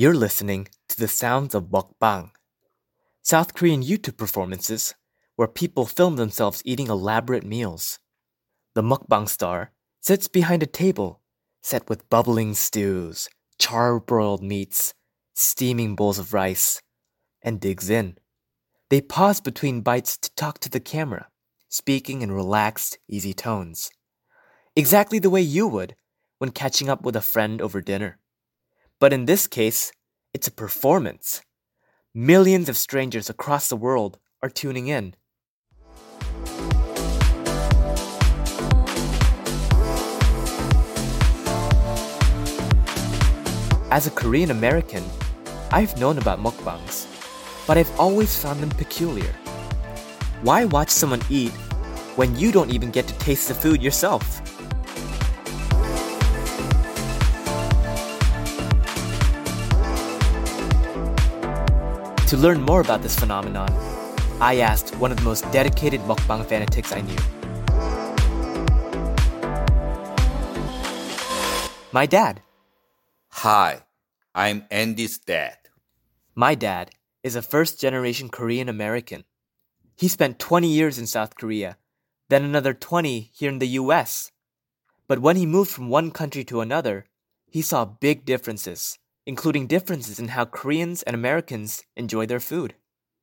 You're listening to the sounds of mukbang, South Korean YouTube performances where people film themselves eating elaborate meals. The mukbang star sits behind a table set with bubbling stews, charbroiled meats, steaming bowls of rice, and digs in. They pause between bites to talk to the camera, speaking in relaxed, easy tones. Exactly the way you would when catching up with a friend over dinner. But in this case, it's a performance. Millions of strangers across the world are tuning in. As a Korean American, I've known about mukbangs, but I've always found them peculiar. Why watch someone eat when you don't even get to taste the food yourself? To learn more about this phenomenon, I asked one of the most dedicated mukbang fanatics I knew. My dad. Hi, I'm Andy's dad. My dad is a first generation Korean American. He spent 20 years in South Korea, then another 20 here in the US. But when he moved from one country to another, he saw big differences, including differences in how Koreans and Americans enjoy their food.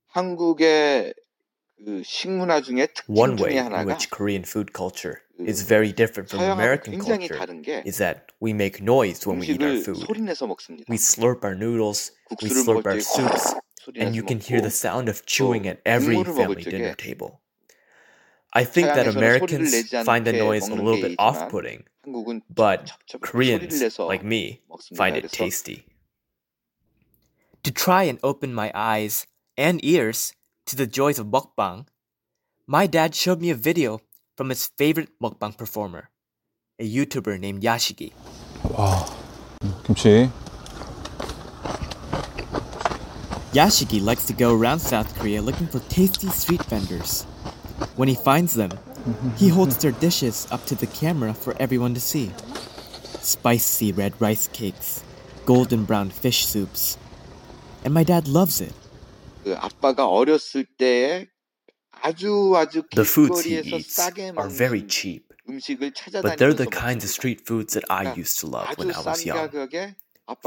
한국의 그 식문화 중에 특징 One 중에 way in 하나가 which Korean food culture 그 is very different from 서양하고 American 굉장히 culture 다른 게 is that we make noise when we eat our 음식을 food. 소리내서 먹습니다. We slurp our noodles, we 국수를 slurp 먹을 our 때 soups, 소리내서 and you can hear the 먹고 sound of chewing 또 at every 국물을 family 먹을 dinner 적에 table. I think that 서양에서는 소리를 Americans 내지 find the 않게 noise a 먹는 little 게 bit 있지만 off-putting, 한국은 but 첩첩 Koreans, 소리를 내서 like me, 먹습니다. find it 그래서 tasty. to try and open my eyes and ears to the joys of mukbang, my dad showed me a video from his favorite mukbang performer, a YouTuber named Yashiki. Wow, kimchi. Yashiki likes to go around South Korea looking for tasty street vendors. When he finds them, he holds their dishes up to the camera for everyone to see. Spicy red rice cakes, golden brown fish soups, and my dad loves it. The foods he eats are very cheap, but they're the kinds of street foods that I used to love when I was young.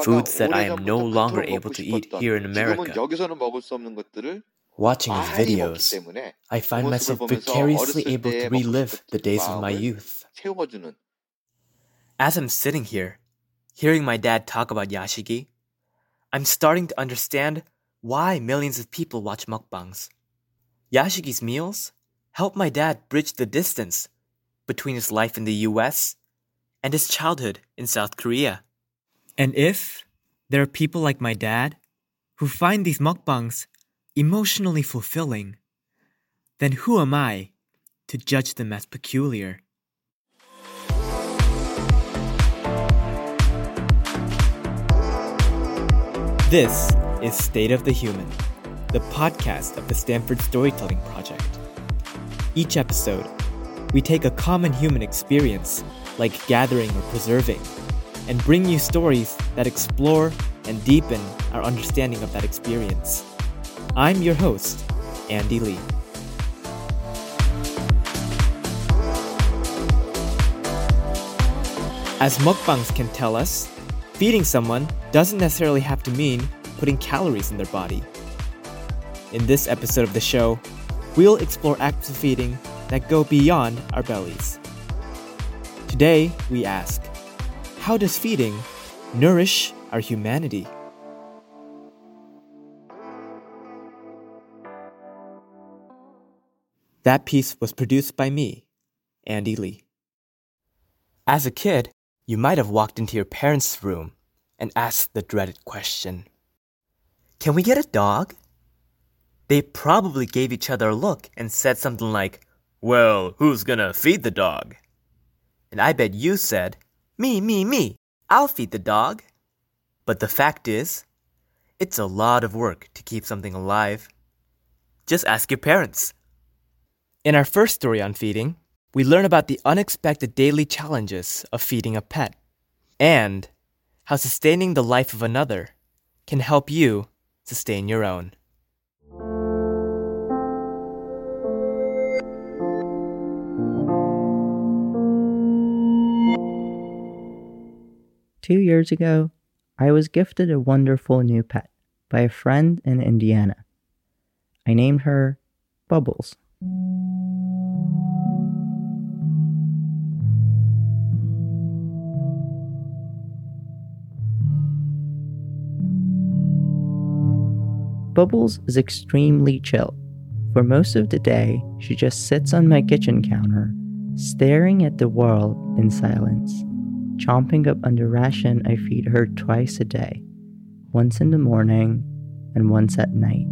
Foods that I am no longer able to eat here in America. Watching his videos, I find myself vicariously able to relive the days of my youth. As I'm sitting here, hearing my dad talk about yashiki, I'm starting to understand why millions of people watch mukbangs. Yashigi's meals help my dad bridge the distance between his life in the US and his childhood in South Korea. And if there are people like my dad who find these mukbangs emotionally fulfilling, then who am I to judge them as peculiar? This is State of the Human, the podcast of the Stanford Storytelling Project. Each episode, we take a common human experience, like gathering or preserving, and bring you stories that explore and deepen our understanding of that experience. I'm your host, Andy Lee. As mukbangs can tell us, feeding someone doesn't necessarily have to mean putting calories in their body. In this episode of the show, we'll explore acts of feeding that go beyond our bellies. Today, we ask How does feeding nourish our humanity? That piece was produced by me, Andy Lee. As a kid, you might have walked into your parents' room and asked the dreaded question Can we get a dog? They probably gave each other a look and said something like, Well, who's gonna feed the dog? And I bet you said, Me, me, me, I'll feed the dog. But the fact is, it's a lot of work to keep something alive. Just ask your parents. In our first story on feeding, we learn about the unexpected daily challenges of feeding a pet and how sustaining the life of another can help you sustain your own. Two years ago, I was gifted a wonderful new pet by a friend in Indiana. I named her Bubbles. Bubbles is extremely chill. For most of the day, she just sits on my kitchen counter, staring at the world in silence, chomping up on the ration I feed her twice a day, once in the morning and once at night.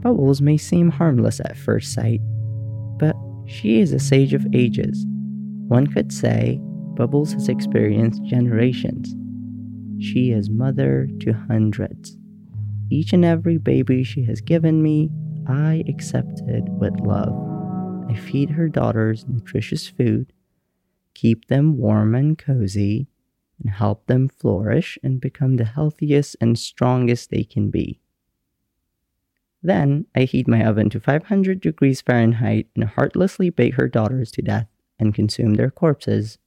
Bubbles may seem harmless at first sight, but she is a sage of ages. One could say Bubbles has experienced generations. She is mother to hundreds. Each and every baby she has given me, I accepted with love. I feed her daughters nutritious food, keep them warm and cozy, and help them flourish and become the healthiest and strongest they can be. Then I heat my oven to 500 degrees Fahrenheit and heartlessly bake her daughters to death and consume their corpses.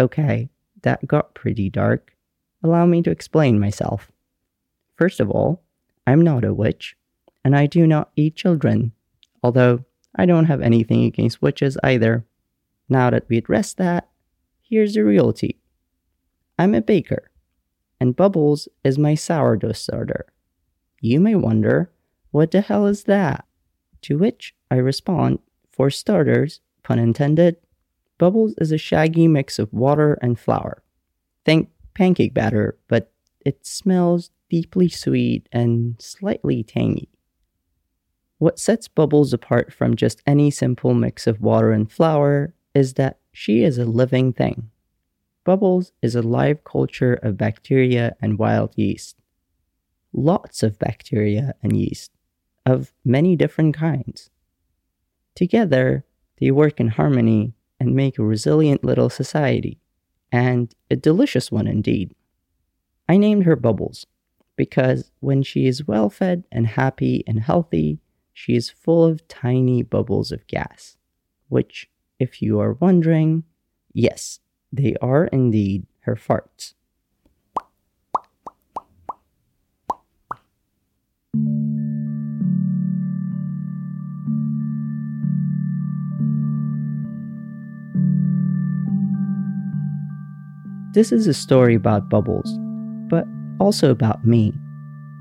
Okay, that got pretty dark. Allow me to explain myself. First of all, I'm not a witch, and I do not eat children, although I don't have anything against witches either. Now that we addressed that, here's the reality I'm a baker, and Bubbles is my sourdough starter. You may wonder, what the hell is that? To which I respond, for starters, pun intended, Bubbles is a shaggy mix of water and flour. Think pancake batter, but it smells deeply sweet and slightly tangy. What sets Bubbles apart from just any simple mix of water and flour is that she is a living thing. Bubbles is a live culture of bacteria and wild yeast. Lots of bacteria and yeast, of many different kinds. Together, they work in harmony and make a resilient little society, and a delicious one indeed. I named her Bubbles because when she is well fed and happy and healthy, she is full of tiny bubbles of gas, which, if you are wondering, yes, they are indeed her farts. This is a story about bubbles, but also about me.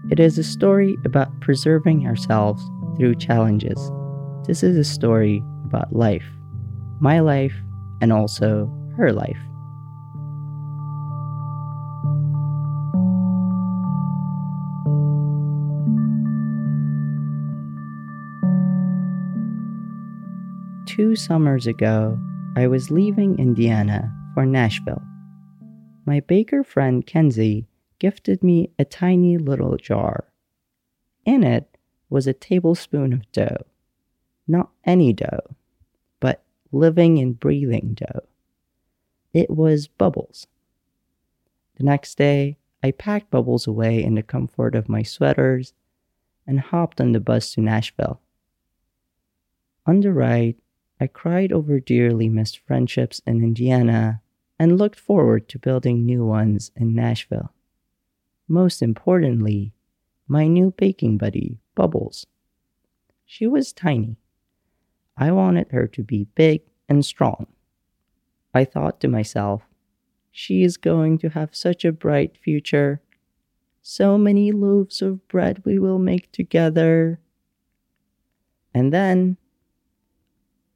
It is a story about preserving ourselves through challenges. This is a story about life, my life, and also her life. Two summers ago, I was leaving Indiana for Nashville. My baker friend Kenzie gifted me a tiny little jar. In it was a tablespoon of dough. Not any dough, but living and breathing dough. It was Bubbles. The next day, I packed Bubbles away in the comfort of my sweaters and hopped on the bus to Nashville. On the ride, I cried over dearly missed friendships in Indiana and looked forward to building new ones in Nashville. Most importantly, my new baking buddy, Bubbles. She was tiny. I wanted her to be big and strong. I thought to myself, she is going to have such a bright future. So many loaves of bread we will make together. And then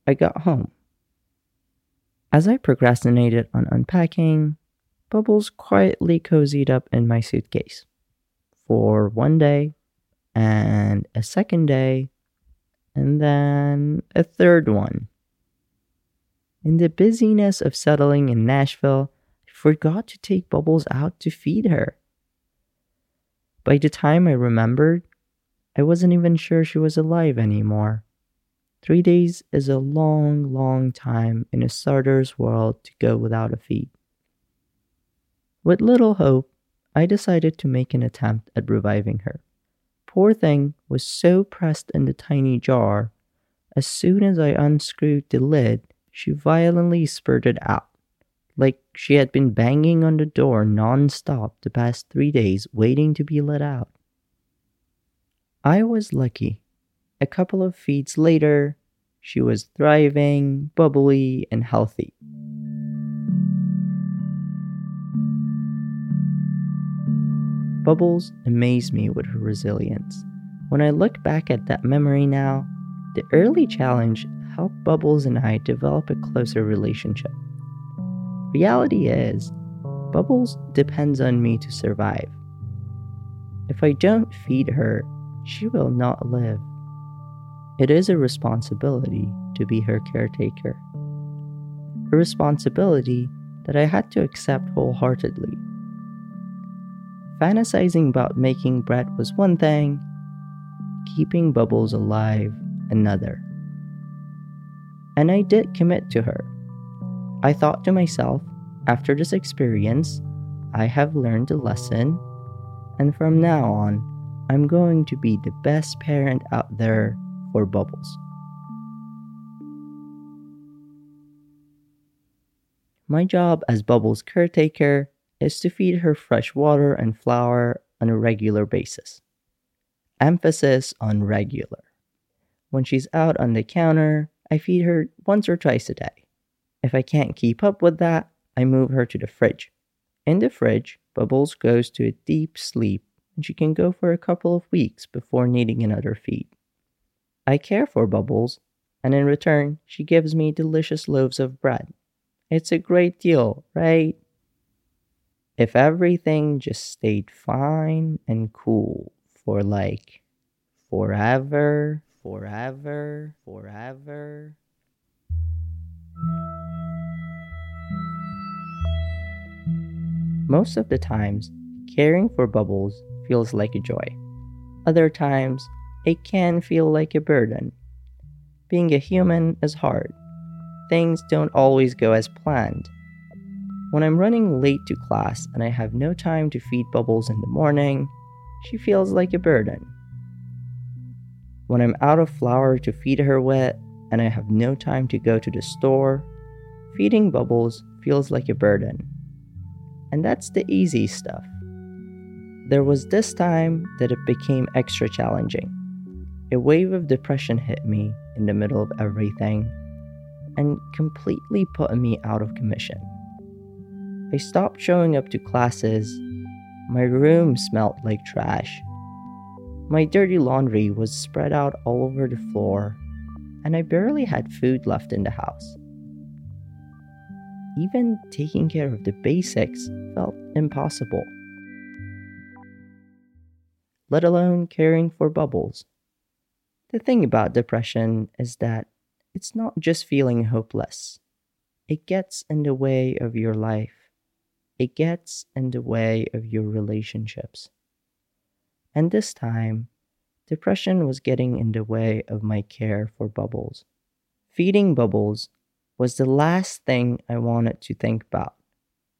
I got home. As I procrastinated on unpacking, Bubbles quietly cozied up in my suitcase for one day, and a second day, and then a third one. In the busyness of settling in Nashville, I forgot to take Bubbles out to feed her. By the time I remembered, I wasn't even sure she was alive anymore. Three days is a long, long time in a starter's world to go without a feed. With little hope, I decided to make an attempt at reviving her. Poor thing was so pressed in the tiny jar, as soon as I unscrewed the lid, she violently spurted out, like she had been banging on the door non stop the past three days waiting to be let out. I was lucky. A couple of feeds later, she was thriving, bubbly, and healthy. Bubbles amazed me with her resilience. When I look back at that memory now, the early challenge helped Bubbles and I develop a closer relationship. Reality is, Bubbles depends on me to survive. If I don't feed her, she will not live. It is a responsibility to be her caretaker. A responsibility that I had to accept wholeheartedly. Fantasizing about making bread was one thing, keeping Bubbles alive another. And I did commit to her. I thought to myself, after this experience, I have learned a lesson, and from now on, I'm going to be the best parent out there for Bubbles. My job as Bubbles' caretaker is to feed her fresh water and flour on a regular basis. Emphasis on regular. When she's out on the counter, I feed her once or twice a day. If I can't keep up with that, I move her to the fridge. In the fridge, Bubbles goes to a deep sleep and she can go for a couple of weeks before needing another feed. I care for Bubbles, and in return, she gives me delicious loaves of bread. It's a great deal, right? If everything just stayed fine and cool for like forever, forever, forever. Most of the times, caring for Bubbles feels like a joy. Other times, it can feel like a burden. Being a human is hard. Things don't always go as planned. When I'm running late to class and I have no time to feed Bubbles in the morning, she feels like a burden. When I'm out of flour to feed her with and I have no time to go to the store, feeding Bubbles feels like a burden. And that's the easy stuff. There was this time that it became extra challenging. A wave of depression hit me in the middle of everything and completely put me out of commission. I stopped showing up to classes. My room smelled like trash. My dirty laundry was spread out all over the floor, and I barely had food left in the house. Even taking care of the basics felt impossible, let alone caring for bubbles. The thing about depression is that it's not just feeling hopeless, it gets in the way of your life, it gets in the way of your relationships. And this time, depression was getting in the way of my care for Bubbles. Feeding Bubbles was the last thing I wanted to think about.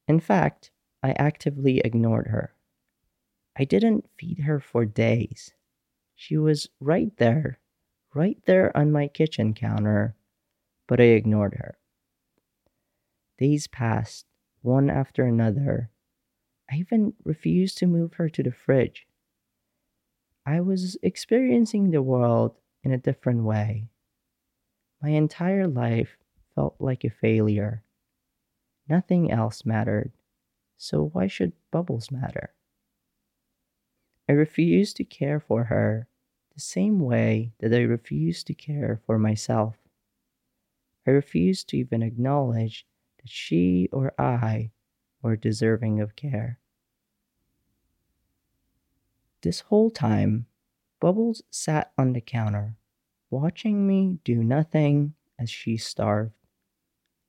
In fact, I actively ignored her. I didn't feed her for days. She was right there, right there on my kitchen counter, but I ignored her. Days passed, one after another. I even refused to move her to the fridge. I was experiencing the world in a different way. My entire life felt like a failure. Nothing else mattered, so why should Bubbles matter? I refused to care for her the same way that I refused to care for myself. I refused to even acknowledge that she or I were deserving of care. This whole time, Bubbles sat on the counter, watching me do nothing as she starved.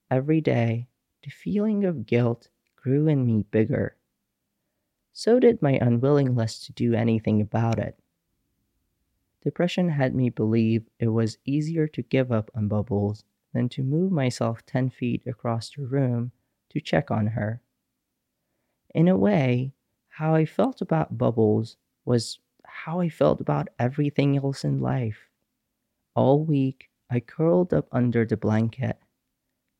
Every day, the feeling of guilt grew in me bigger. So did my unwillingness to do anything about it. Depression had me believe it was easier to give up on Bubbles than to move myself 10 feet across the room to check on her. In a way, how I felt about Bubbles was how I felt about everything else in life. All week, I curled up under the blanket,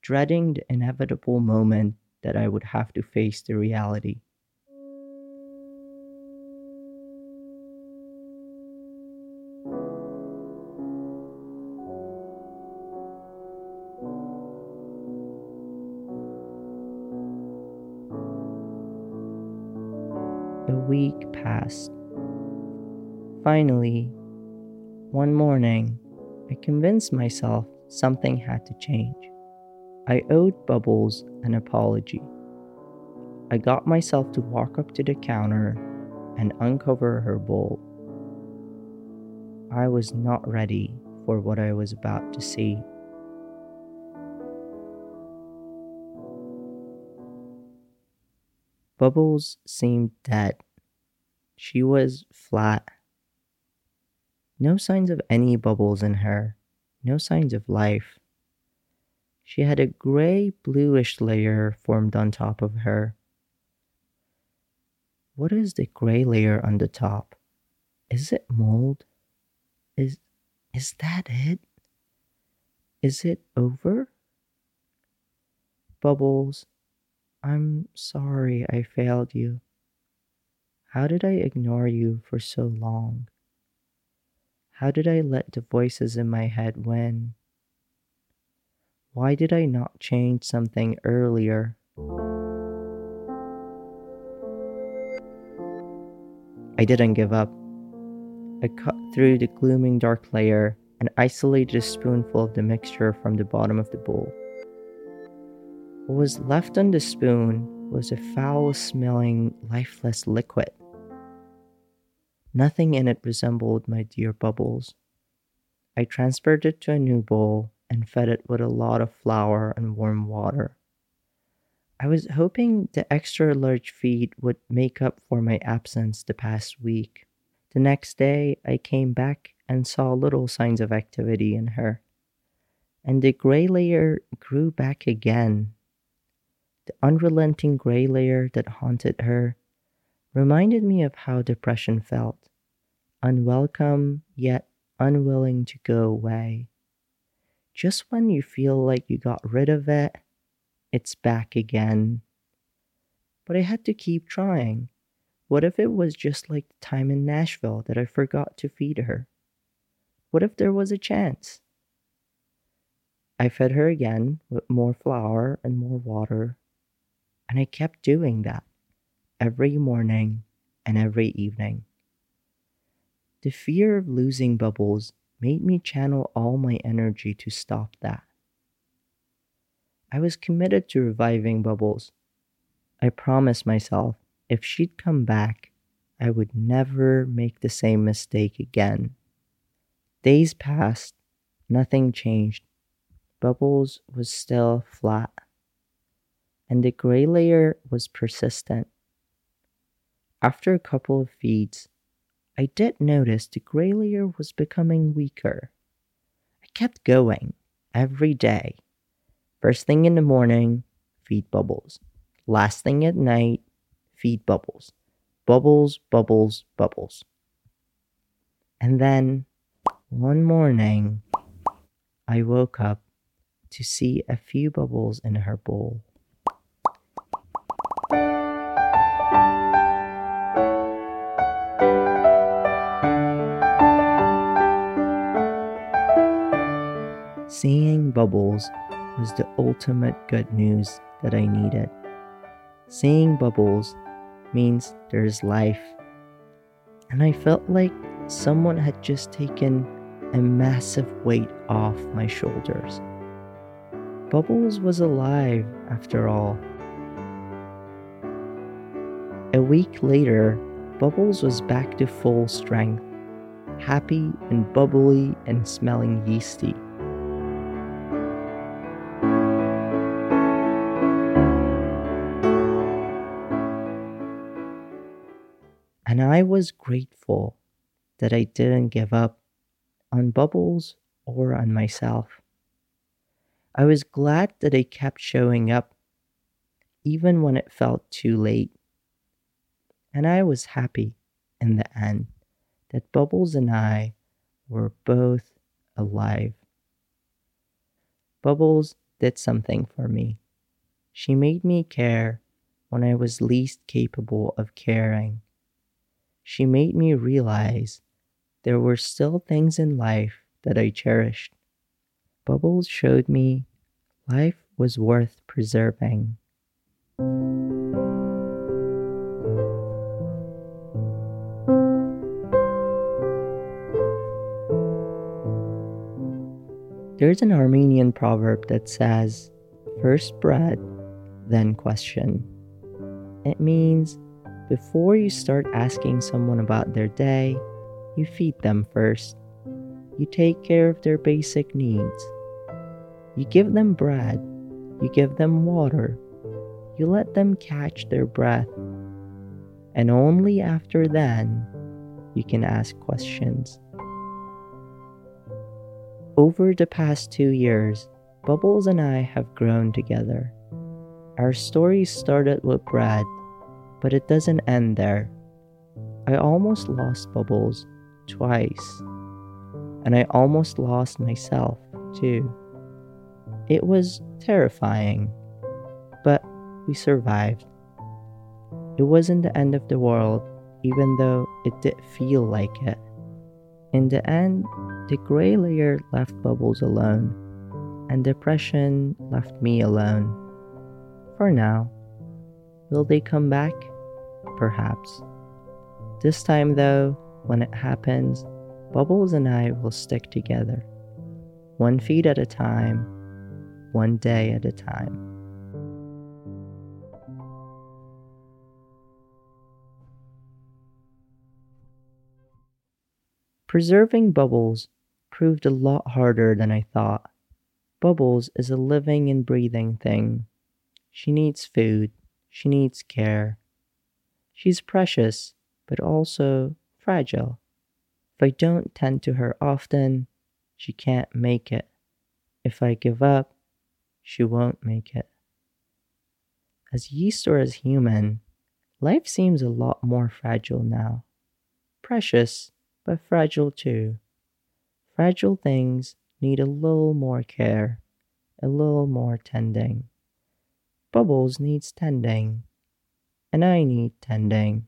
dreading the inevitable moment that I would have to face the reality. Finally, one morning, I convinced myself something had to change. I owed Bubbles an apology. I got myself to walk up to the counter and uncover her bowl. I was not ready for what I was about to see. Bubbles seemed dead. She was flat. No signs of any bubbles in her, no signs of life. She had a gray bluish layer formed on top of her. What is the gray layer on the top? Is it mold? Is is that it? Is it over? Bubbles, I'm sorry I failed you. How did I ignore you for so long? How did I let the voices in my head win? Why did I not change something earlier? I didn't give up. I cut through the glooming dark layer and isolated a spoonful of the mixture from the bottom of the bowl. What was left on the spoon was a foul smelling, lifeless liquid. Nothing in it resembled my dear Bubbles. I transferred it to a new bowl and fed it with a lot of flour and warm water. I was hoping the extra large feed would make up for my absence the past week. The next day, I came back and saw little signs of activity in her. And the gray layer grew back again. The unrelenting gray layer that haunted her reminded me of how depression felt unwelcome, yet unwilling to go away. Just when you feel like you got rid of it, it's back again. But I had to keep trying. What if it was just like the time in Nashville that I forgot to feed her? What if there was a chance? I fed her again with more flour and more water, and I kept doing that every morning and every evening. The fear of losing bubbles made me channel all my energy to stop that. I was committed to reviving Bubbles. I promised myself if she'd come back, I would never make the same mistake again. Days passed, nothing changed. Bubbles was still flat, and the gray layer was persistent. After a couple of feeds, I did notice the gray layer was becoming weaker. I kept going every day. First thing in the morning, feed bubbles. Last thing at night, feed bubbles. Bubbles, bubbles, bubbles. And then one morning, I woke up to see a few bubbles in her bowl. Seeing bubbles was the ultimate good news that I needed. Seeing bubbles means there's life. And I felt like someone had just taken a massive weight off my shoulders. Bubbles was alive after all. A week later, Bubbles was back to full strength, happy and bubbly and smelling yeasty. I was grateful that I didn't give up on Bubbles or on myself. I was glad that I kept showing up, even when it felt too late. And I was happy in the end that Bubbles and I were both alive. Bubbles did something for me. She made me care when I was least capable of caring. She made me realize there were still things in life that I cherished. Bubbles showed me life was worth preserving. There's an Armenian proverb that says, first bread, then question. It means before you start asking someone about their day, you feed them first. You take care of their basic needs. You give them bread. You give them water. You let them catch their breath. And only after then, you can ask questions. Over the past two years, Bubbles and I have grown together. Our story started with Brad, but it doesn't end there. I almost lost Bubbles twice, and I almost lost myself too. It was terrifying, but we survived. It wasn't the end of the world, even though it did feel like it. In the end, the gray layer left Bubbles alone, and depression left me alone. For now. Will they come back? Perhaps. This time, though, when it happens, Bubbles and I will stick together. One feet at a time, one day at a time. Preserving Bubbles proved a lot harder than I thought. Bubbles is a living and breathing thing. She needs food, she needs care. She's precious, but also fragile. If I don't tend to her often, she can't make it. If I give up, she won't make it. As yeast or as human, life seems a lot more fragile now. Precious, but fragile too. Fragile things need a little more care, a little more tending. Bubbles needs tending, and I need tending.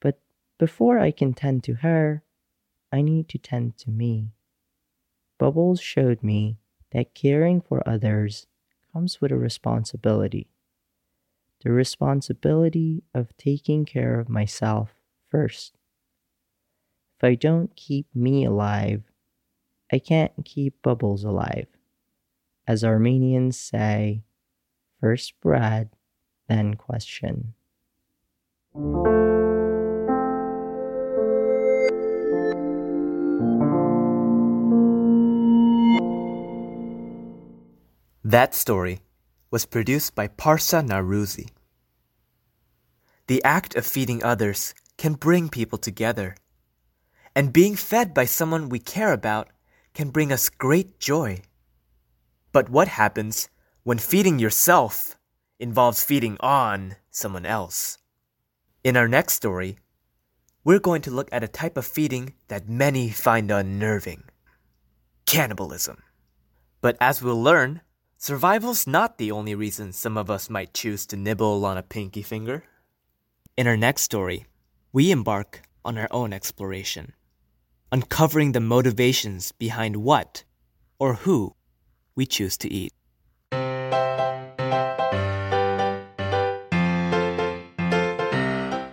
But before I can tend to her, I need to tend to me. Bubbles showed me that caring for others comes with a responsibility. The responsibility of taking care of myself first. If I don't keep me alive, I can't keep Bubbles alive. As Armenians say, first bread, then question. That story was produced by Parsa Naruzi. The act of feeding others can bring people together. And being fed by someone we care about can bring us great joy. But what happens when feeding yourself involves feeding on someone else? In our next story, we're going to look at a type of feeding that many find unnerving cannibalism. But as we'll learn, survival's not the only reason some of us might choose to nibble on a pinky finger. In our next story, we embark on our own exploration, uncovering the motivations behind what or who we choose to eat.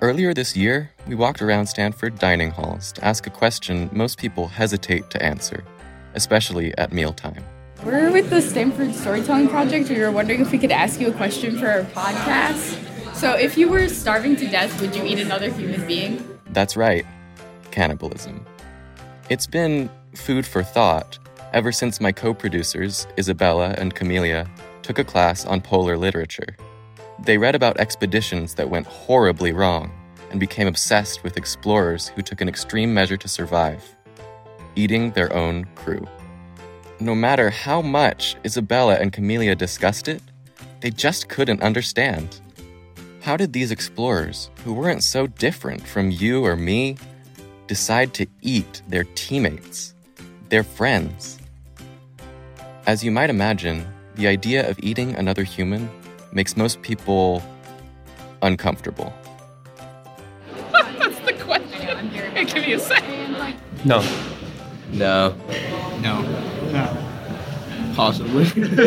Earlier this year, we walked around Stanford dining halls to ask a question most people hesitate to answer, especially at mealtime. We're with the Stanford Storytelling Project. And we were wondering if we could ask you a question for our podcast. So, if you were starving to death, would you eat another human being? That's right, cannibalism. It's been food for thought ever since my co producers, Isabella and Camelia, took a class on polar literature. They read about expeditions that went horribly wrong and became obsessed with explorers who took an extreme measure to survive. eating their own crew. No matter how much Isabella and Camelia discussed it, they just couldn't understand. How did these explorers, who weren't so different from you or me, decide to eat their teammates, their friends? As you might imagine, the idea of eating another human makes most people uncomfortable. That's the question. Hey, give me a second. No. No. No. No. Possibly.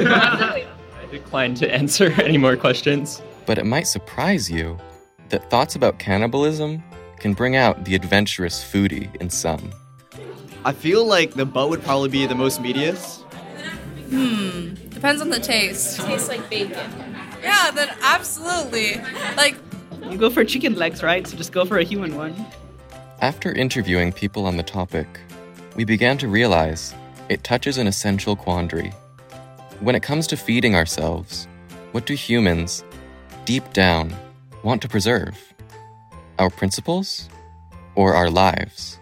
I decline to answer any more questions. But it might surprise you that thoughts about cannibalism can bring out the adventurous foodie in some. I feel like the butt would probably be the most medius. Hmm. Depends on the taste. It Tastes like bacon. Yeah, then absolutely. Like, You go for chicken legs, right? So just go for a human one. After interviewing people on the topic, we began to realize it touches an essential quandary. When it comes to feeding ourselves, what do humans, deep down, want to preserve? Our principles or our lives?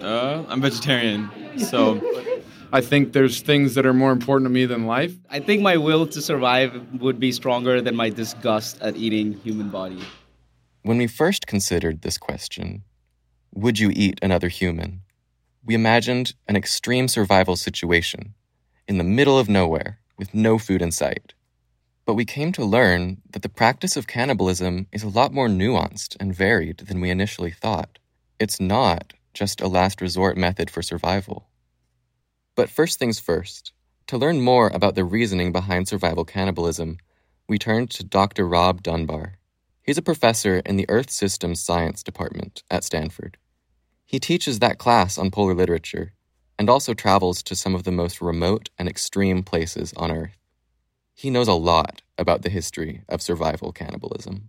Uh, I'm vegetarian, so I think there's things that are more important to me than life. I think my will to survive would be stronger than my disgust at eating human body. When we first considered this question, would you eat another human? We imagined an extreme survival situation in the middle of nowhere with no food in sight. But we came to learn that the practice of cannibalism is a lot more nuanced and varied than we initially thought. It's not just a last resort method for survival. But first things first, to learn more about the reasoning behind survival cannibalism, we turned to Dr. Rob Dunbar. He's a professor in the Earth Systems Science Department at Stanford. He teaches that class on polar literature and also travels to some of the most remote and extreme places on Earth. He knows a lot about the history of survival cannibalism.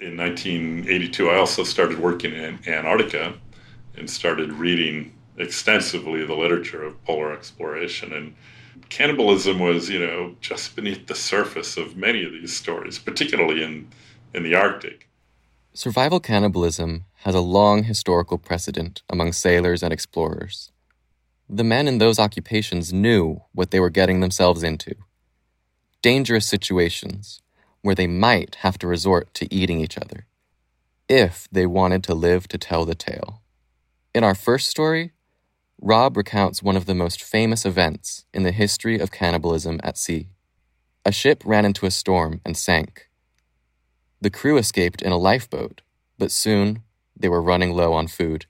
In 1982, I also started working in Antarctica and started reading extensively the literature of polar exploration. And cannibalism was, you know, just beneath the surface of many of these stories, particularly in, in the Arctic. Survival cannibalism has a long historical precedent among sailors and explorers. The men in those occupations knew what they were getting themselves into dangerous situations where they might have to resort to eating each other if they wanted to live to tell the tale. In our first story, Rob recounts one of the most famous events in the history of cannibalism at sea. A ship ran into a storm and sank. The crew escaped in a lifeboat, but soon they were running low on food.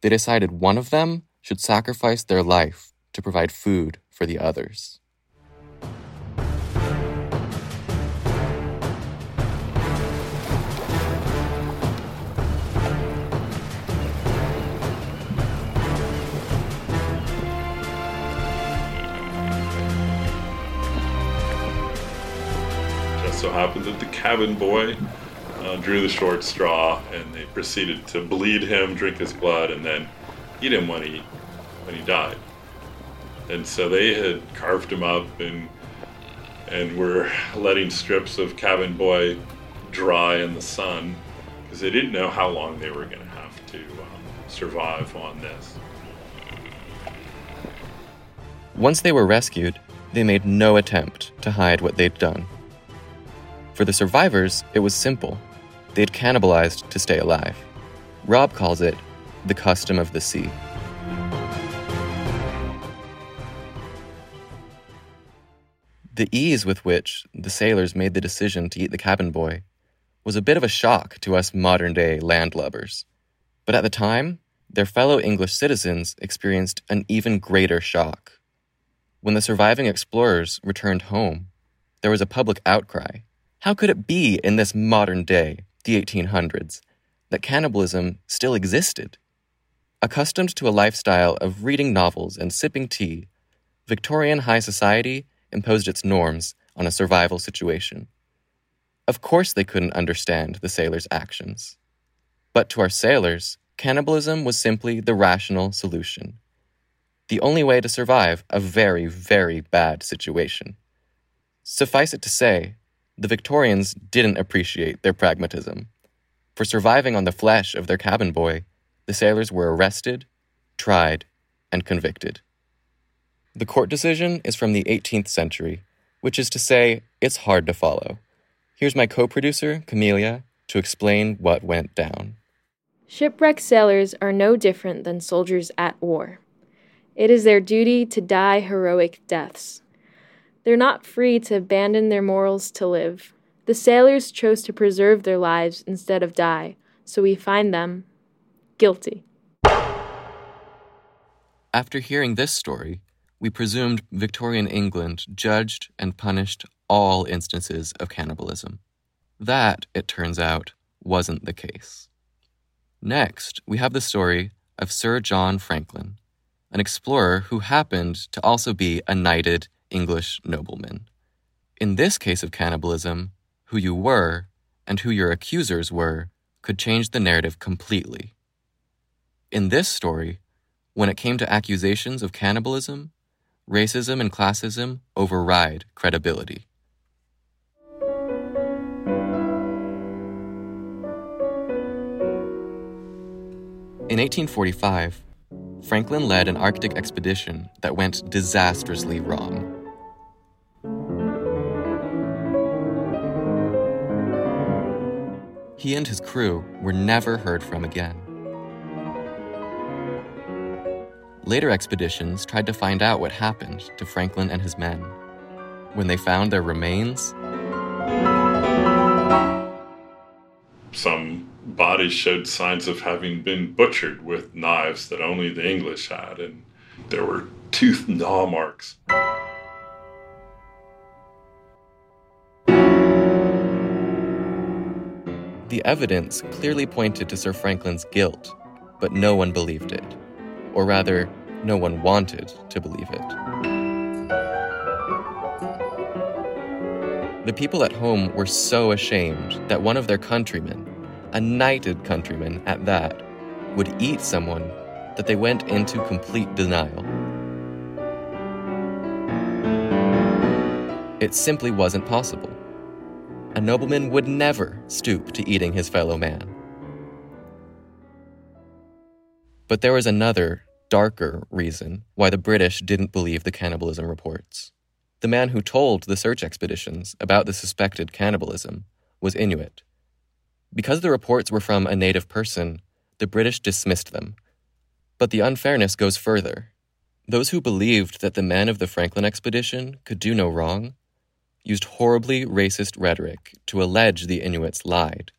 They decided one of them should sacrifice their life to provide food for the others. Happened that the cabin boy uh, drew the short straw, and they proceeded to bleed him, drink his blood, and then eat him when he when he died. And so they had carved him up and and were letting strips of cabin boy dry in the sun because they didn't know how long they were going to have to um, survive on this. Once they were rescued, they made no attempt to hide what they'd done. For the survivors, it was simple. They'd cannibalized to stay alive. Rob calls it the custom of the sea. The ease with which the sailors made the decision to eat the cabin boy was a bit of a shock to us modern day landlubbers. But at the time, their fellow English citizens experienced an even greater shock. When the surviving explorers returned home, there was a public outcry. How could it be in this modern day, the 1800s, that cannibalism still existed? Accustomed to a lifestyle of reading novels and sipping tea, Victorian high society imposed its norms on a survival situation. Of course, they couldn't understand the sailors' actions. But to our sailors, cannibalism was simply the rational solution. The only way to survive a very, very bad situation. Suffice it to say, the Victorians didn't appreciate their pragmatism. For surviving on the flesh of their cabin boy, the sailors were arrested, tried, and convicted. The court decision is from the 18th century, which is to say, it's hard to follow. Here's my co producer, Camelia, to explain what went down. Shipwrecked sailors are no different than soldiers at war. It is their duty to die heroic deaths. They're not free to abandon their morals to live. The sailors chose to preserve their lives instead of die, so we find them guilty. After hearing this story, we presumed Victorian England judged and punished all instances of cannibalism. That, it turns out, wasn't the case. Next, we have the story of Sir John Franklin, an explorer who happened to also be a knighted English nobleman. In this case of cannibalism, who you were and who your accusers were could change the narrative completely. In this story, when it came to accusations of cannibalism, racism and classism override credibility. In 1845, Franklin led an Arctic expedition that went disastrously wrong. He and his crew were never heard from again. Later expeditions tried to find out what happened to Franklin and his men. When they found their remains, some bodies showed signs of having been butchered with knives that only the English had, and there were tooth gnaw marks. The evidence clearly pointed to Sir Franklin's guilt, but no one believed it. Or rather, no one wanted to believe it. The people at home were so ashamed that one of their countrymen, a knighted countryman at that, would eat someone that they went into complete denial. It simply wasn't possible. A nobleman would never stoop to eating his fellow man. But there was another, darker reason why the British didn't believe the cannibalism reports. The man who told the search expeditions about the suspected cannibalism was Inuit. Because the reports were from a native person, the British dismissed them. But the unfairness goes further. Those who believed that the men of the Franklin expedition could do no wrong used horribly racist rhetoric to allege the Inuits lied.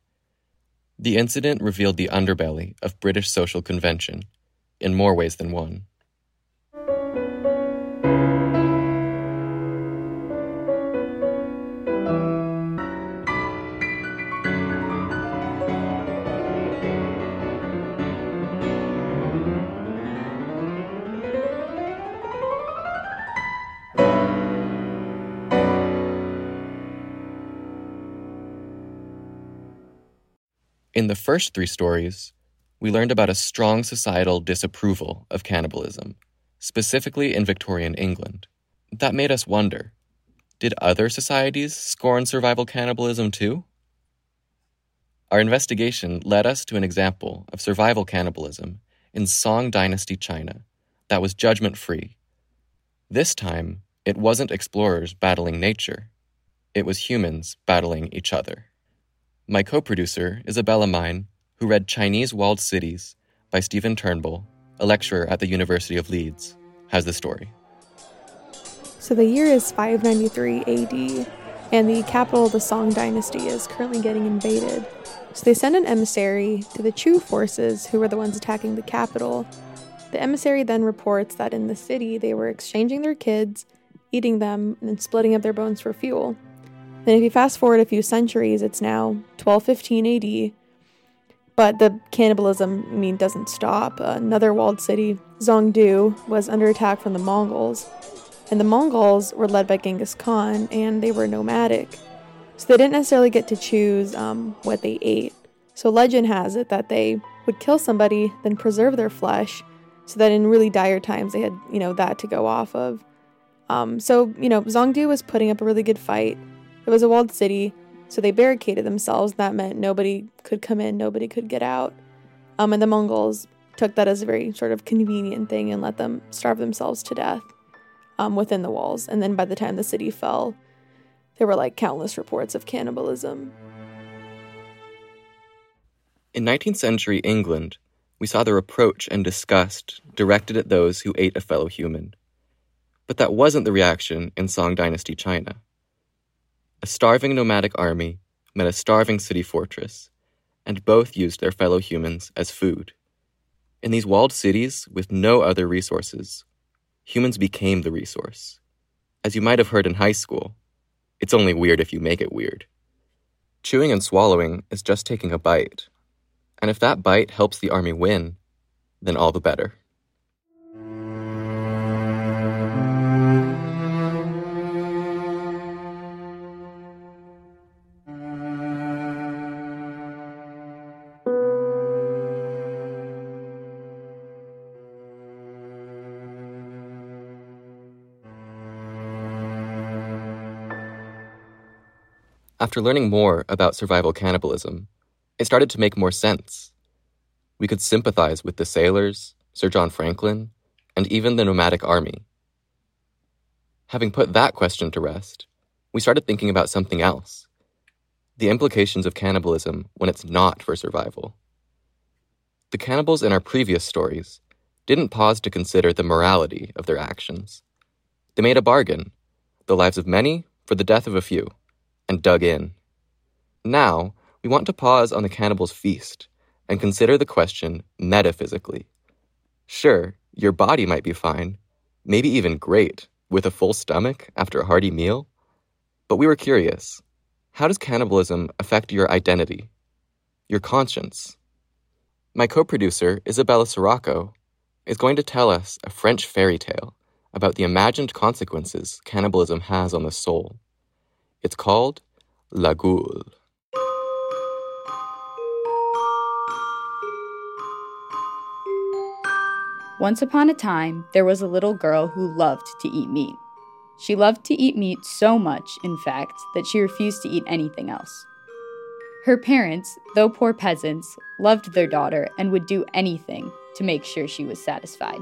The incident revealed the underbelly of British social convention in more ways than one. In the first three stories, we learned about a strong societal disapproval of cannibalism, specifically in Victorian England. That made us wonder did other societies scorn survival cannibalism too? Our investigation led us to an example of survival cannibalism in Song Dynasty China that was judgment free. This time, it wasn't explorers battling nature, it was humans battling each other. My co producer, Isabella Mine, who read Chinese Walled Cities by Stephen Turnbull, a lecturer at the University of Leeds, has the story. So the year is 593 AD, and the capital of the Song dynasty is currently getting invaded. So they send an emissary to the Chu forces, who were the ones attacking the capital. The emissary then reports that in the city they were exchanging their kids, eating them, and splitting up their bones for fuel. Then, if you fast forward a few centuries, it's now 1215 AD. But the cannibalism, I mean, doesn't stop. Another walled city, Zhongdu, was under attack from the Mongols. And the Mongols were led by Genghis Khan, and they were nomadic. So they didn't necessarily get to choose um, what they ate. So legend has it that they would kill somebody, then preserve their flesh, so that in really dire times they had, you know, that to go off of. Um, so, you know, Zhongdu was putting up a really good fight. It was a walled city, so they barricaded themselves. That meant nobody could come in, nobody could get out. Um, and the Mongols took that as a very sort of convenient thing and let them starve themselves to death um, within the walls. And then by the time the city fell, there were like countless reports of cannibalism. In 19th century England, we saw the reproach and disgust directed at those who ate a fellow human. But that wasn't the reaction in Song Dynasty China. A starving nomadic army met a starving city fortress, and both used their fellow humans as food. In these walled cities with no other resources, humans became the resource. As you might have heard in high school, it's only weird if you make it weird. Chewing and swallowing is just taking a bite. And if that bite helps the army win, then all the better. After learning more about survival cannibalism, it started to make more sense. We could sympathize with the sailors, Sir John Franklin, and even the nomadic army. Having put that question to rest, we started thinking about something else the implications of cannibalism when it's not for survival. The cannibals in our previous stories didn't pause to consider the morality of their actions. They made a bargain the lives of many for the death of a few and dug in. Now, we want to pause on the cannibal's feast and consider the question metaphysically. Sure, your body might be fine, maybe even great, with a full stomach after a hearty meal. But we were curious how does cannibalism affect your identity, your conscience? My co producer, Isabella Sirocco, is going to tell us a French fairy tale about the imagined consequences cannibalism has on the soul. It's called La Goule. Once upon a time, there was a little girl who loved to eat meat. She loved to eat meat so much, in fact, that she refused to eat anything else. Her parents, though poor peasants, loved their daughter and would do anything to make sure she was satisfied.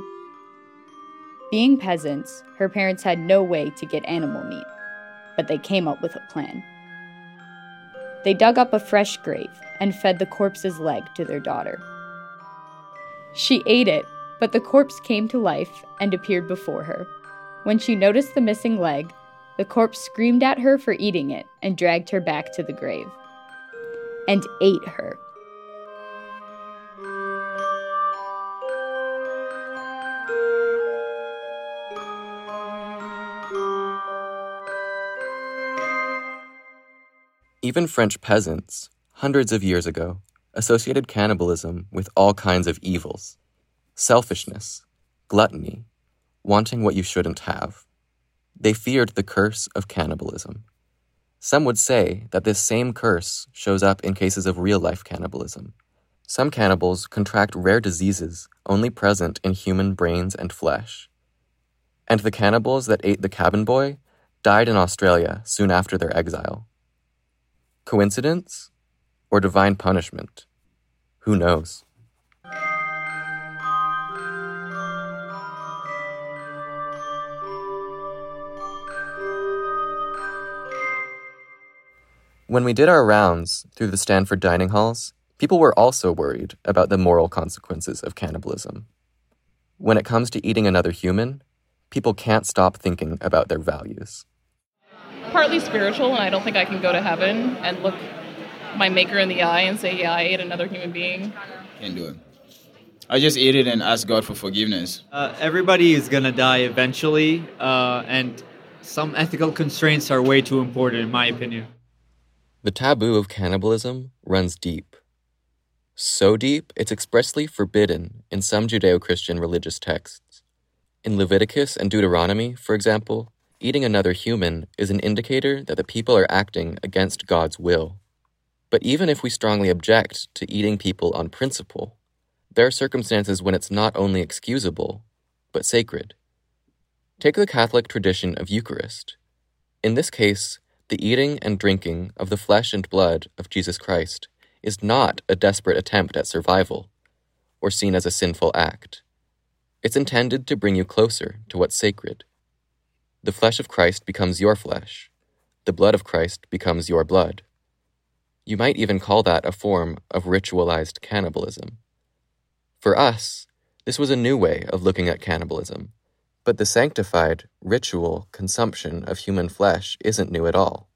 Being peasants, her parents had no way to get animal meat, but they came up with a plan. They dug up a fresh grave and fed the corpse's leg to their daughter. She ate it, but the corpse came to life and appeared before her. When she noticed the missing leg, the corpse screamed at her for eating it and dragged her back to the grave. And ate her. Even French peasants, hundreds of years ago, associated cannibalism with all kinds of evils selfishness, gluttony, wanting what you shouldn't have. They feared the curse of cannibalism. Some would say that this same curse shows up in cases of real life cannibalism. Some cannibals contract rare diseases only present in human brains and flesh. And the cannibals that ate the cabin boy died in Australia soon after their exile. Coincidence? Or divine punishment? Who knows? When we did our rounds through the Stanford dining halls, people were also worried about the moral consequences of cannibalism. When it comes to eating another human, people can't stop thinking about their values. Partly spiritual, and I don't think I can go to heaven and look my maker in the eye and say, yeah, I ate another human being. Can't do it. I just ate it and asked God for forgiveness. Uh, everybody is gonna die eventually, uh, and some ethical constraints are way too important, in my opinion. The taboo of cannibalism runs deep. So deep, it's expressly forbidden in some Judeo Christian religious texts. In Leviticus and Deuteronomy, for example, eating another human is an indicator that the people are acting against God's will. But even if we strongly object to eating people on principle, there are circumstances when it's not only excusable, but sacred. Take the Catholic tradition of Eucharist. In this case, the eating and drinking of the flesh and blood of Jesus Christ is not a desperate attempt at survival. or seen as a sinful act. It's intended to bring you closer to what's sacred. The flesh of Christ becomes your flesh, the blood of Christ becomes your blood. You might even call that a form of ritualized cannibalism. For us, this was a new way of looking at cannibalism, but the sanctified, ritual consumption of human flesh isn't new at all.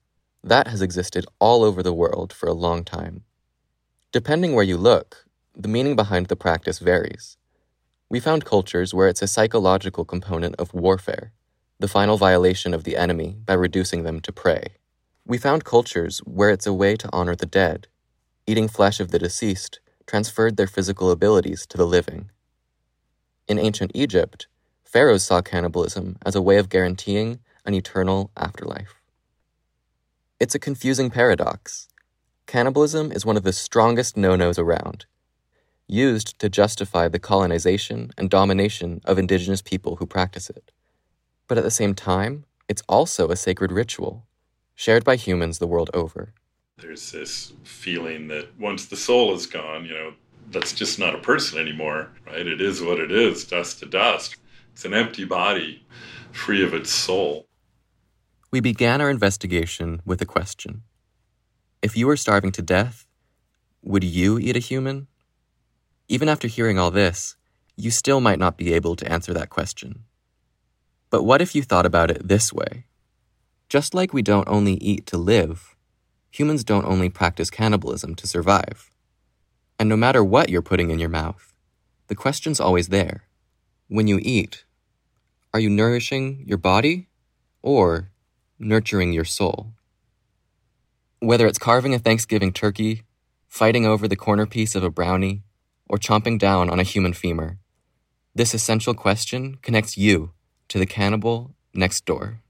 That has existed all over the world for a long time. Depending where you look, the meaning behind the practice varies. We found cultures where it's a psychological component of warfare, the final violation of the enemy by reducing them to prey. We found cultures where it's a way to honor the dead. Eating flesh of the deceased transferred their physical abilities to the living. In ancient Egypt, pharaohs saw cannibalism as a way of guaranteeing an eternal afterlife. It's a confusing paradox. Cannibalism is one of the strongest no nos around, used to justify the colonization and domination of indigenous people who practice it. But at the same time, it's also a sacred ritual, shared by humans the world over. There's this feeling that once the soul is gone, you know, that's just not a person anymore, right? It is what it is, dust to dust. It's an empty body, free of its soul. We began our investigation with a question If you were starving to death, would you eat a human? Even after hearing all this, you still might not be able to answer that question. But what if you thought about it this way? Just like we don't only eat to live, humans don't only practice cannibalism to survive. And no matter what you're putting in your mouth, the question's always there. When you eat, are you nourishing your body or nurturing your soul. Whether it's carving a Thanksgiving turkey, fighting over the corner piece of a brownie, or chomping down on a human femur, this essential question connects you to the cannibal next door.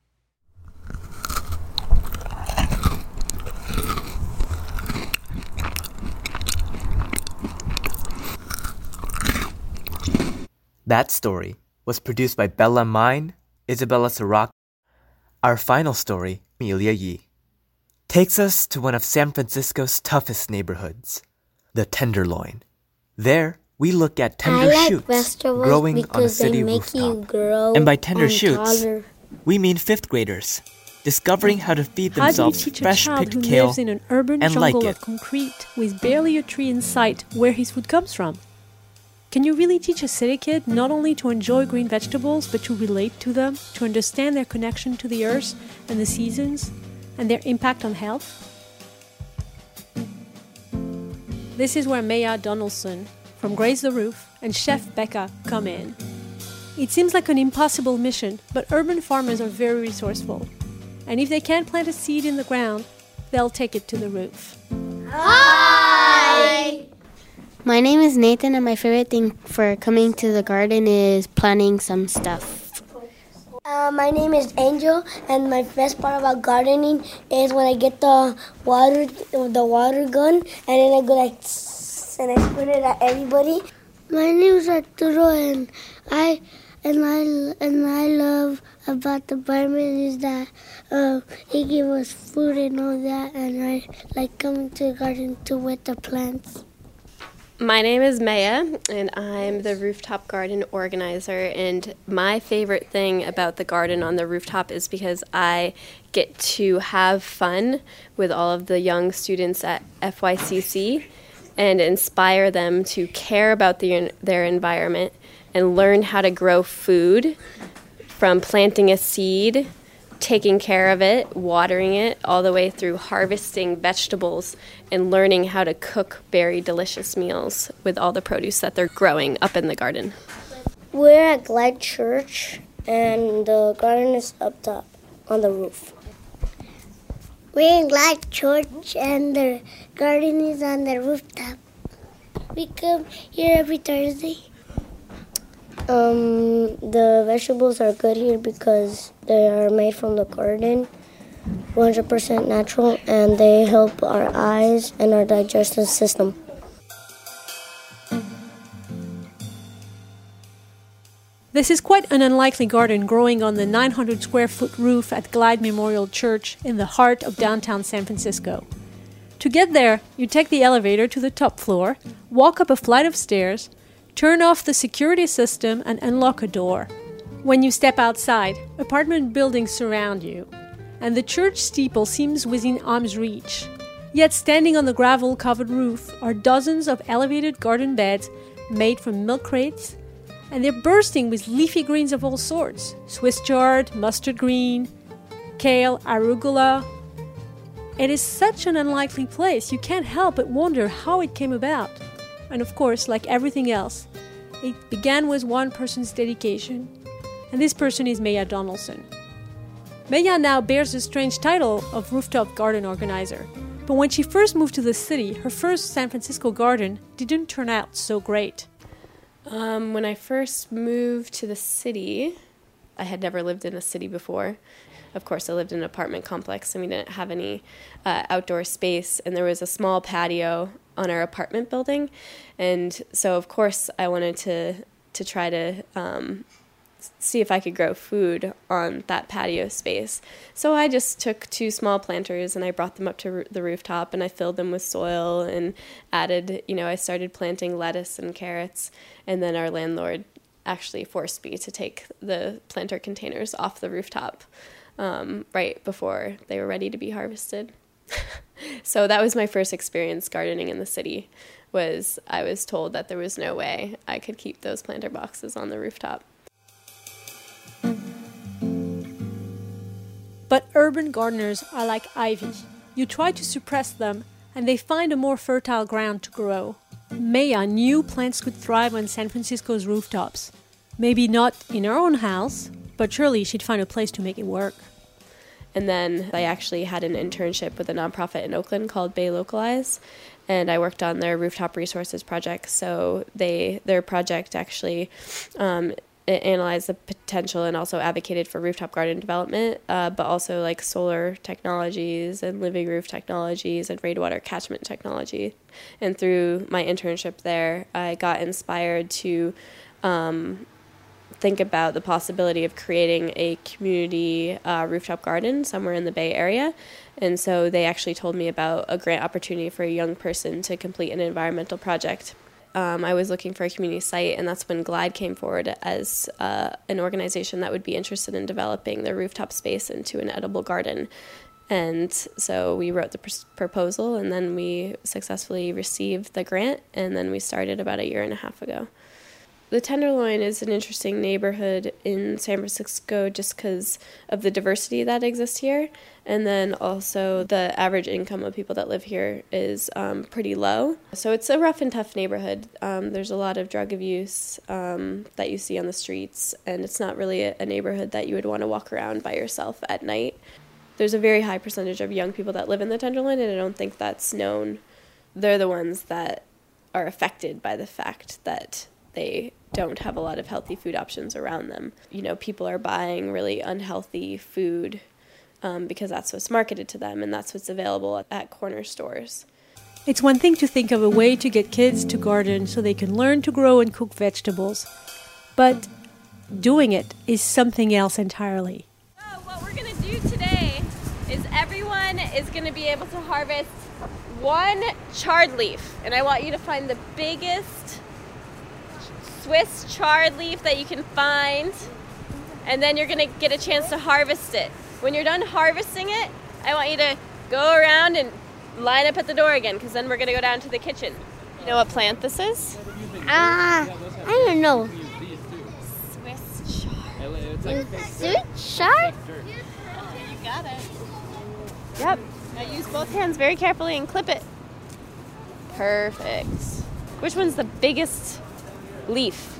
That story was produced by Bella Mine, Isabella Sirocco, our final story, Amelia Yee, takes us to one of San Francisco's toughest neighborhoods, the Tenderloin. There, we look at tender I like shoots growing on a city they rooftop. And by tender shoots, taller. we mean fifth graders discovering how to feed How do you themselves teach a fresh child picked who kale lives in an urban and like jungle it? of concrete with barely a tree in sight where his food comes from? Can you really teach a city kid not only to enjoy green vegetables but to relate to them, to understand their connection to the earth and the seasons and their impact on health? This is where Maya Donaldson from Graze the Roof and Chef Becca come in. It seems like an impossible mission, but urban farmers are very resourceful. And if they can't plant a seed in the ground, they'll take it to the roof. Hi! My name is Nathan, and my favorite thing for coming to the garden is planting some stuff. Uh, my name is Angel, and my best part about gardening is when I get the water, the water gun, and then I go like, tss, and I spit it at everybody. My name is Arturo, and I and I and I love about the environment is that uh, he gave us food and all that, and I like coming to the garden to wet the plants. My name is Maya, and I'm the rooftop garden organizer. And my favorite thing about the garden on the rooftop is because I get to have fun with all of the young students at FYCC and inspire them to care about the, their environment and learn how to grow food from planting a seed taking care of it, watering it, all the way through harvesting vegetables and learning how to cook very delicious meals with all the produce that they're growing up in the garden. We're at Glide Church, and the garden is up top on the roof. We're in Glad Church, and the garden is on the rooftop. We come here every Thursday. Um, the vegetables are good here because they are made from the garden, 100% natural, and they help our eyes and our digestive system. This is quite an unlikely garden growing on the 900 square foot roof at Glide Memorial Church in the heart of downtown San Francisco. To get there, you take the elevator to the top floor, walk up a flight of stairs, Turn off the security system and unlock a door. When you step outside, apartment buildings surround you, and the church steeple seems within arm's reach. Yet, standing on the gravel covered roof are dozens of elevated garden beds made from milk crates, and they're bursting with leafy greens of all sorts Swiss chard, mustard green, kale, arugula. It is such an unlikely place, you can't help but wonder how it came about. And of course, like everything else, it began with one person's dedication, and this person is Maya Donaldson. Maya now bears the strange title of rooftop garden organizer, but when she first moved to the city, her first San Francisco garden didn't turn out so great. Um, when I first moved to the city, I had never lived in a city before. Of course, I lived in an apartment complex and we didn't have any uh, outdoor space, and there was a small patio on our apartment building. And so, of course, I wanted to, to try to um, see if I could grow food on that patio space. So I just took two small planters and I brought them up to the rooftop and I filled them with soil and added, you know, I started planting lettuce and carrots. And then our landlord actually forced me to take the planter containers off the rooftop um, right before they were ready to be harvested. so that was my first experience gardening in the city was I was told that there was no way I could keep those planter boxes on the rooftop. But urban gardeners are like ivy. You try to suppress them, and they find a more fertile ground to grow. Maya knew plants could thrive on San Francisco's rooftops. Maybe not in her own house, but surely she'd find a place to make it work. And then I actually had an internship with a nonprofit in Oakland called Bay Localize, and I worked on their rooftop resources project. So they their project actually um, analyzed the potential and also advocated for rooftop garden development, uh, but also like solar technologies and living roof technologies and rainwater catchment technology. And through my internship there, I got inspired to um, think about the possibility of creating a community uh, rooftop garden somewhere in the Bay Area. And so they actually told me about a grant opportunity for a young person to complete an environmental project. Um, I was looking for a community site, and that's when Glide came forward as uh, an organization that would be interested in developing the rooftop space into an edible garden. And so we wrote the pr- proposal, and then we successfully received the grant, and then we started about a year and a half ago. The Tenderloin is an interesting neighborhood in San Francisco just because of the diversity that exists here. And then also the average income of people that live here is um, pretty low. So it's a rough and tough neighborhood. Um, there's a lot of drug abuse um, that you see on the streets, and it's not really a, a neighborhood that you would want to walk around by yourself at night. There's a very high percentage of young people that live in the Tenderloin, and I don't think that's known. They're the ones that are affected by the fact that they don't have a lot of healthy food options around them. You know, people are buying really unhealthy food um, because that's what's marketed to them and that's what's available at, at corner stores. It's one thing to think of a way to get kids to garden so they can learn to grow and cook vegetables, but doing it is something else entirely. So, what we're going to do today is everyone is going to be able to harvest one chard leaf, and I want you to find the biggest Swiss chard leaf that you can find, and then you're gonna get a chance to harvest it. When you're done harvesting it, I want you to go around and line up at the door again, because then we're gonna go down to the kitchen. You know what plant this is? Ah, uh, I don't know. Swiss chard. Swiss chard? You got it. Yep. Now use both hands very carefully and clip it. Perfect. Which one's the biggest leaf.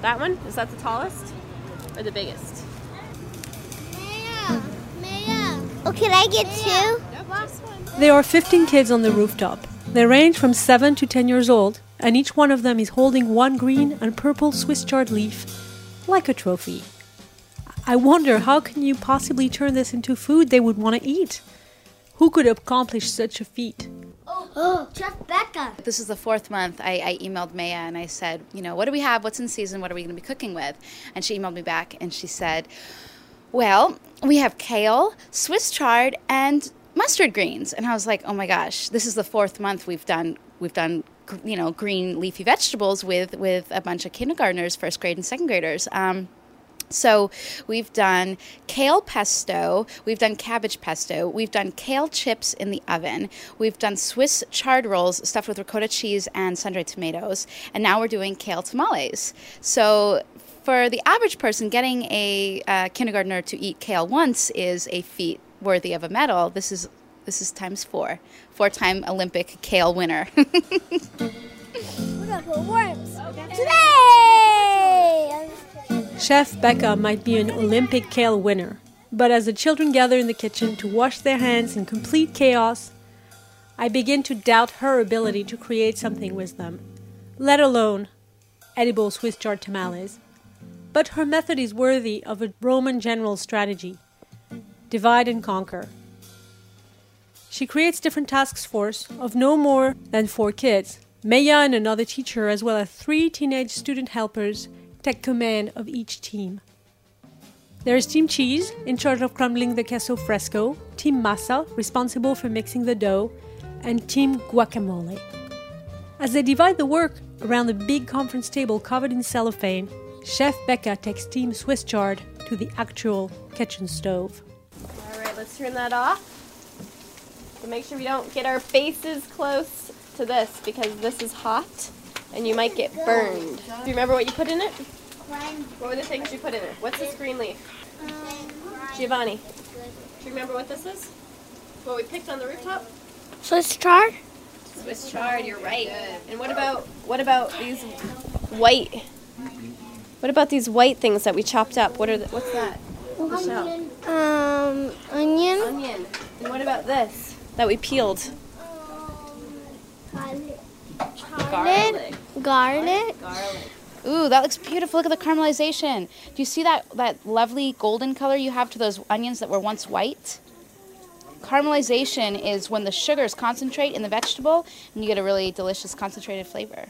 That one? Is that the tallest? Or the biggest? Maya! Maya! Oh, can I get two? There are 15 kids on the rooftop. They range from 7 to 10 years old, and each one of them is holding one green and purple Swiss chard leaf, like a trophy. I wonder how can you possibly turn this into food they would want to eat? Who could accomplish such a feat? Oh, Chef Becca. This is the fourth month. I, I, emailed Maya and I said, you know, what do we have? What's in season? What are we going to be cooking with? And she emailed me back and she said, well, we have kale, Swiss chard, and mustard greens. And I was like, oh my gosh, this is the fourth month we've done we've done you know, green leafy vegetables with with a bunch of kindergartners, first grade and second graders. Um, so we've done kale pesto, we've done cabbage pesto, we've done kale chips in the oven, we've done Swiss chard rolls stuffed with ricotta cheese and sun-dried tomatoes, and now we're doing kale tamales. So for the average person, getting a uh, kindergartner to eat kale once is a feat worthy of a medal. This is this is times four, four-time Olympic kale winner. worms. Today! Chef Becca might be an Olympic kale winner, but as the children gather in the kitchen to wash their hands in complete chaos, I begin to doubt her ability to create something with them, let alone edible Swiss chard tamales. But her method is worthy of a Roman general's strategy divide and conquer. She creates different task force of no more than four kids. Maya and another teacher, as well as three teenage student helpers, take command of each team. There is Team Cheese, in charge of crumbling the queso fresco, Team Masa, responsible for mixing the dough, and Team Guacamole. As they divide the work around the big conference table covered in cellophane, Chef Becca takes Team Swiss chard to the actual kitchen stove. All right, let's turn that off. But make sure we don't get our faces close to this because this is hot and you might get burned. Do you remember what you put in it? What were the things you put in it? What's this green leaf? Giovanni, do you remember what this is? What we picked on the rooftop? Swiss chard? Swiss chard, you're right. And what about what about these white? What about these white things that we chopped up? What are the, what's that? Michelle? Um, onion? Onion. And what about this that we peeled? Garlic. Garlic. Garlic. Ooh, that looks beautiful. Look at the caramelization. Do you see that, that lovely golden color you have to those onions that were once white? Caramelization is when the sugars concentrate in the vegetable and you get a really delicious concentrated flavor.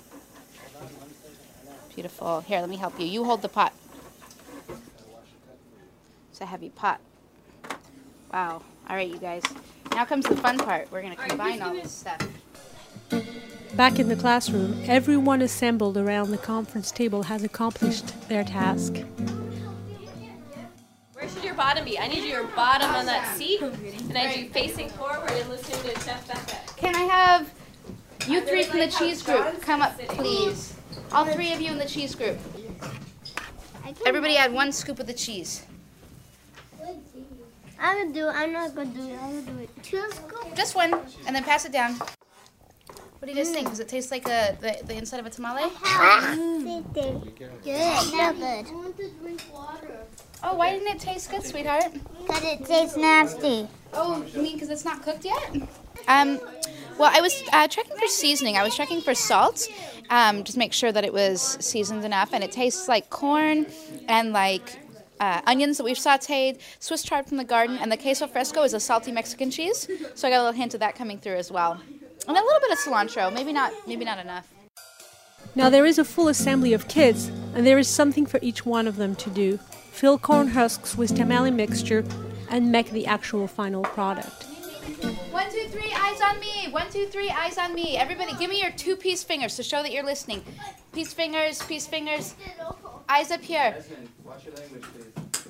Beautiful. Here, let me help you. You hold the pot. It's a heavy pot. Wow. All right, you guys. Now comes the fun part. We're going to combine all this stuff. Back in the classroom, everyone assembled around the conference table has accomplished their task. Where should your bottom be? I need your bottom on that seat, and I need you facing forward and listening to Chef Becca. Can I have you three from the cheese group come up, please? All three of you in the cheese group. Everybody add one scoop of the cheese. I'm gonna do it. I'm not gonna do it. I'm gonna do it. Two scoops? Just one, and then pass it down. What do you guys think? Does it taste like a the, the inside of a tamale? Good. No good. I want to drink water. Oh, why didn't it taste good, sweetheart? Because it tastes nasty. Oh, you mean because it's not cooked yet? Um, well, I was uh, checking for seasoning. I was checking for salt, um, just make sure that it was seasoned enough, and it tastes like corn and like uh, onions that we've sautéed, Swiss chard from the garden, and the queso fresco is a salty Mexican cheese. So I got a little hint of that coming through as well, and a little bit of cilantro. Maybe not, maybe not enough. Now there is a full assembly of kids, and there is something for each one of them to do. Fill corn husks with tamale mixture and make the actual final product. One, two, three, eyes on me. One, two, three, eyes on me. Everybody, give me your two piece fingers to show that you're listening. Peace fingers, peace fingers. Eyes up here.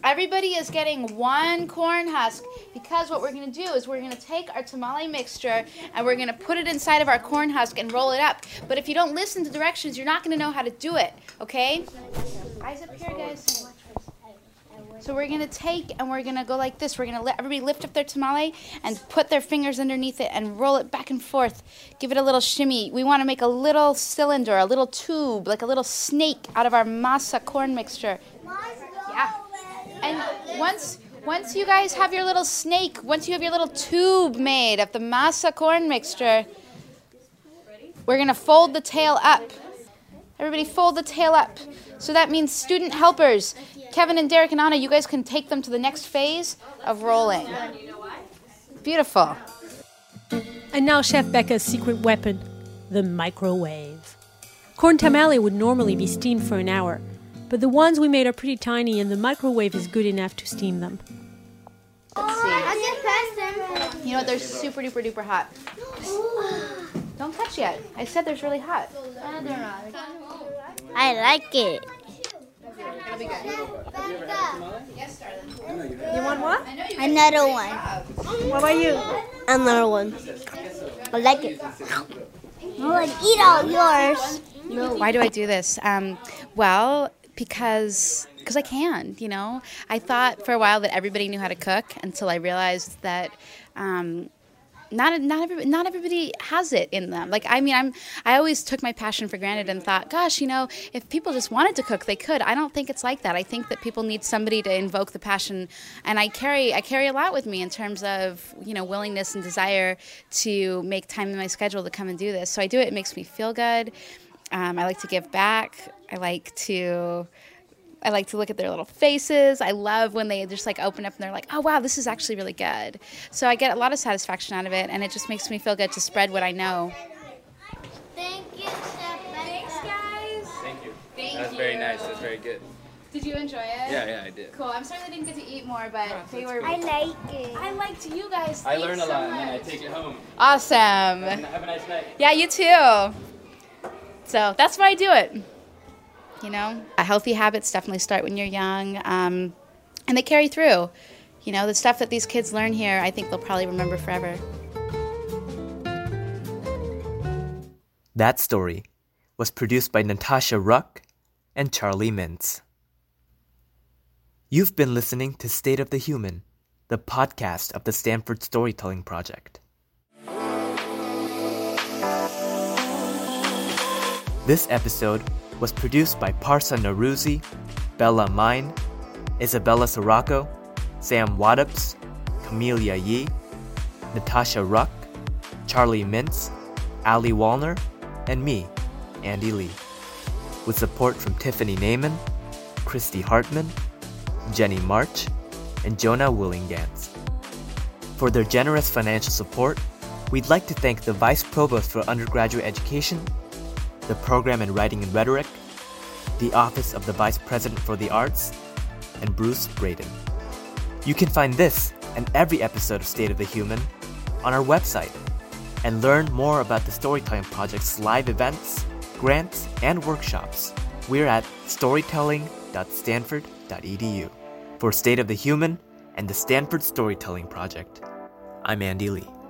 Everybody is getting one corn husk because what we're going to do is we're going to take our tamale mixture and we're going to put it inside of our corn husk and roll it up. But if you don't listen to directions, you're not going to know how to do it, okay? Eyes up here, guys. So we're gonna take and we're gonna go like this. We're gonna let everybody lift up their tamale and put their fingers underneath it and roll it back and forth. Give it a little shimmy. We want to make a little cylinder, a little tube, like a little snake out of our masa corn mixture. Yeah. And once once you guys have your little snake, once you have your little tube made of the masa corn mixture, we're gonna fold the tail up. Everybody fold the tail up. So that means student helpers, Kevin and Derek and Anna, you guys can take them to the next phase of rolling. Beautiful. And now Chef Becca's secret weapon, the microwave. Corn tamale would normally be steamed for an hour, but the ones we made are pretty tiny and the microwave is good enough to steam them. Let's see. I can press them. You know what? They're super duper duper hot. Don't touch yet. I said there's really hot. I like it. You want what? Another one. What about you? Another one. I like it. I want to eat all yours. Why do I do this? Um, well, because because I can. You know, I thought for a while that everybody knew how to cook until I realized that. Um, not not everybody, not everybody has it in them. Like I mean, I'm I always took my passion for granted and thought, gosh, you know, if people just wanted to cook, they could. I don't think it's like that. I think that people need somebody to invoke the passion, and I carry I carry a lot with me in terms of you know willingness and desire to make time in my schedule to come and do this. So I do it. It makes me feel good. Um, I like to give back. I like to I like to look at their little faces. I love when they just like open up and they're like, "Oh wow, this is actually really good." So I get a lot of satisfaction out of it, and it just makes me feel good to spread what I know. Thank you, Thanks, guys. Thank you. Thank That's you. very nice. That's very good. Did you enjoy it? Yeah, yeah, I did. Cool. I'm sorry they didn't get to eat more, but oh, they were. I like it. I liked you guys. I Thanks learn a so lot and then I much. take it home. Awesome. Have a nice night. Yeah, you too. So that's why I do it. You know, healthy habits definitely start when you're young, um, and they carry through. You know, the stuff that these kids learn here, I think they'll probably remember forever. That story was produced by Natasha Ruck and Charlie Mintz. You've been listening to State of the Human, the podcast of the Stanford Storytelling Project. This episode was produced by Parsa Naruzi, Bella Mine, Isabella Sirocco, Sam Waddups, Camelia Yee, Natasha Ruck, Charlie Mintz, Ali Wallner, and me, Andy Lee, with support from Tiffany Naiman, Christy Hartman, Jenny March, and Jonah Willingans. For their generous financial support, we'd like to thank the Vice Provost for Undergraduate Education, the Program in Writing and Rhetoric, the Office of the Vice President for the Arts, and Bruce Braden. You can find this and every episode of State of the Human on our website and learn more about the Storytelling Project's live events, grants, and workshops. We're at storytelling.stanford.edu. For State of the Human and the Stanford Storytelling Project, I'm Andy Lee.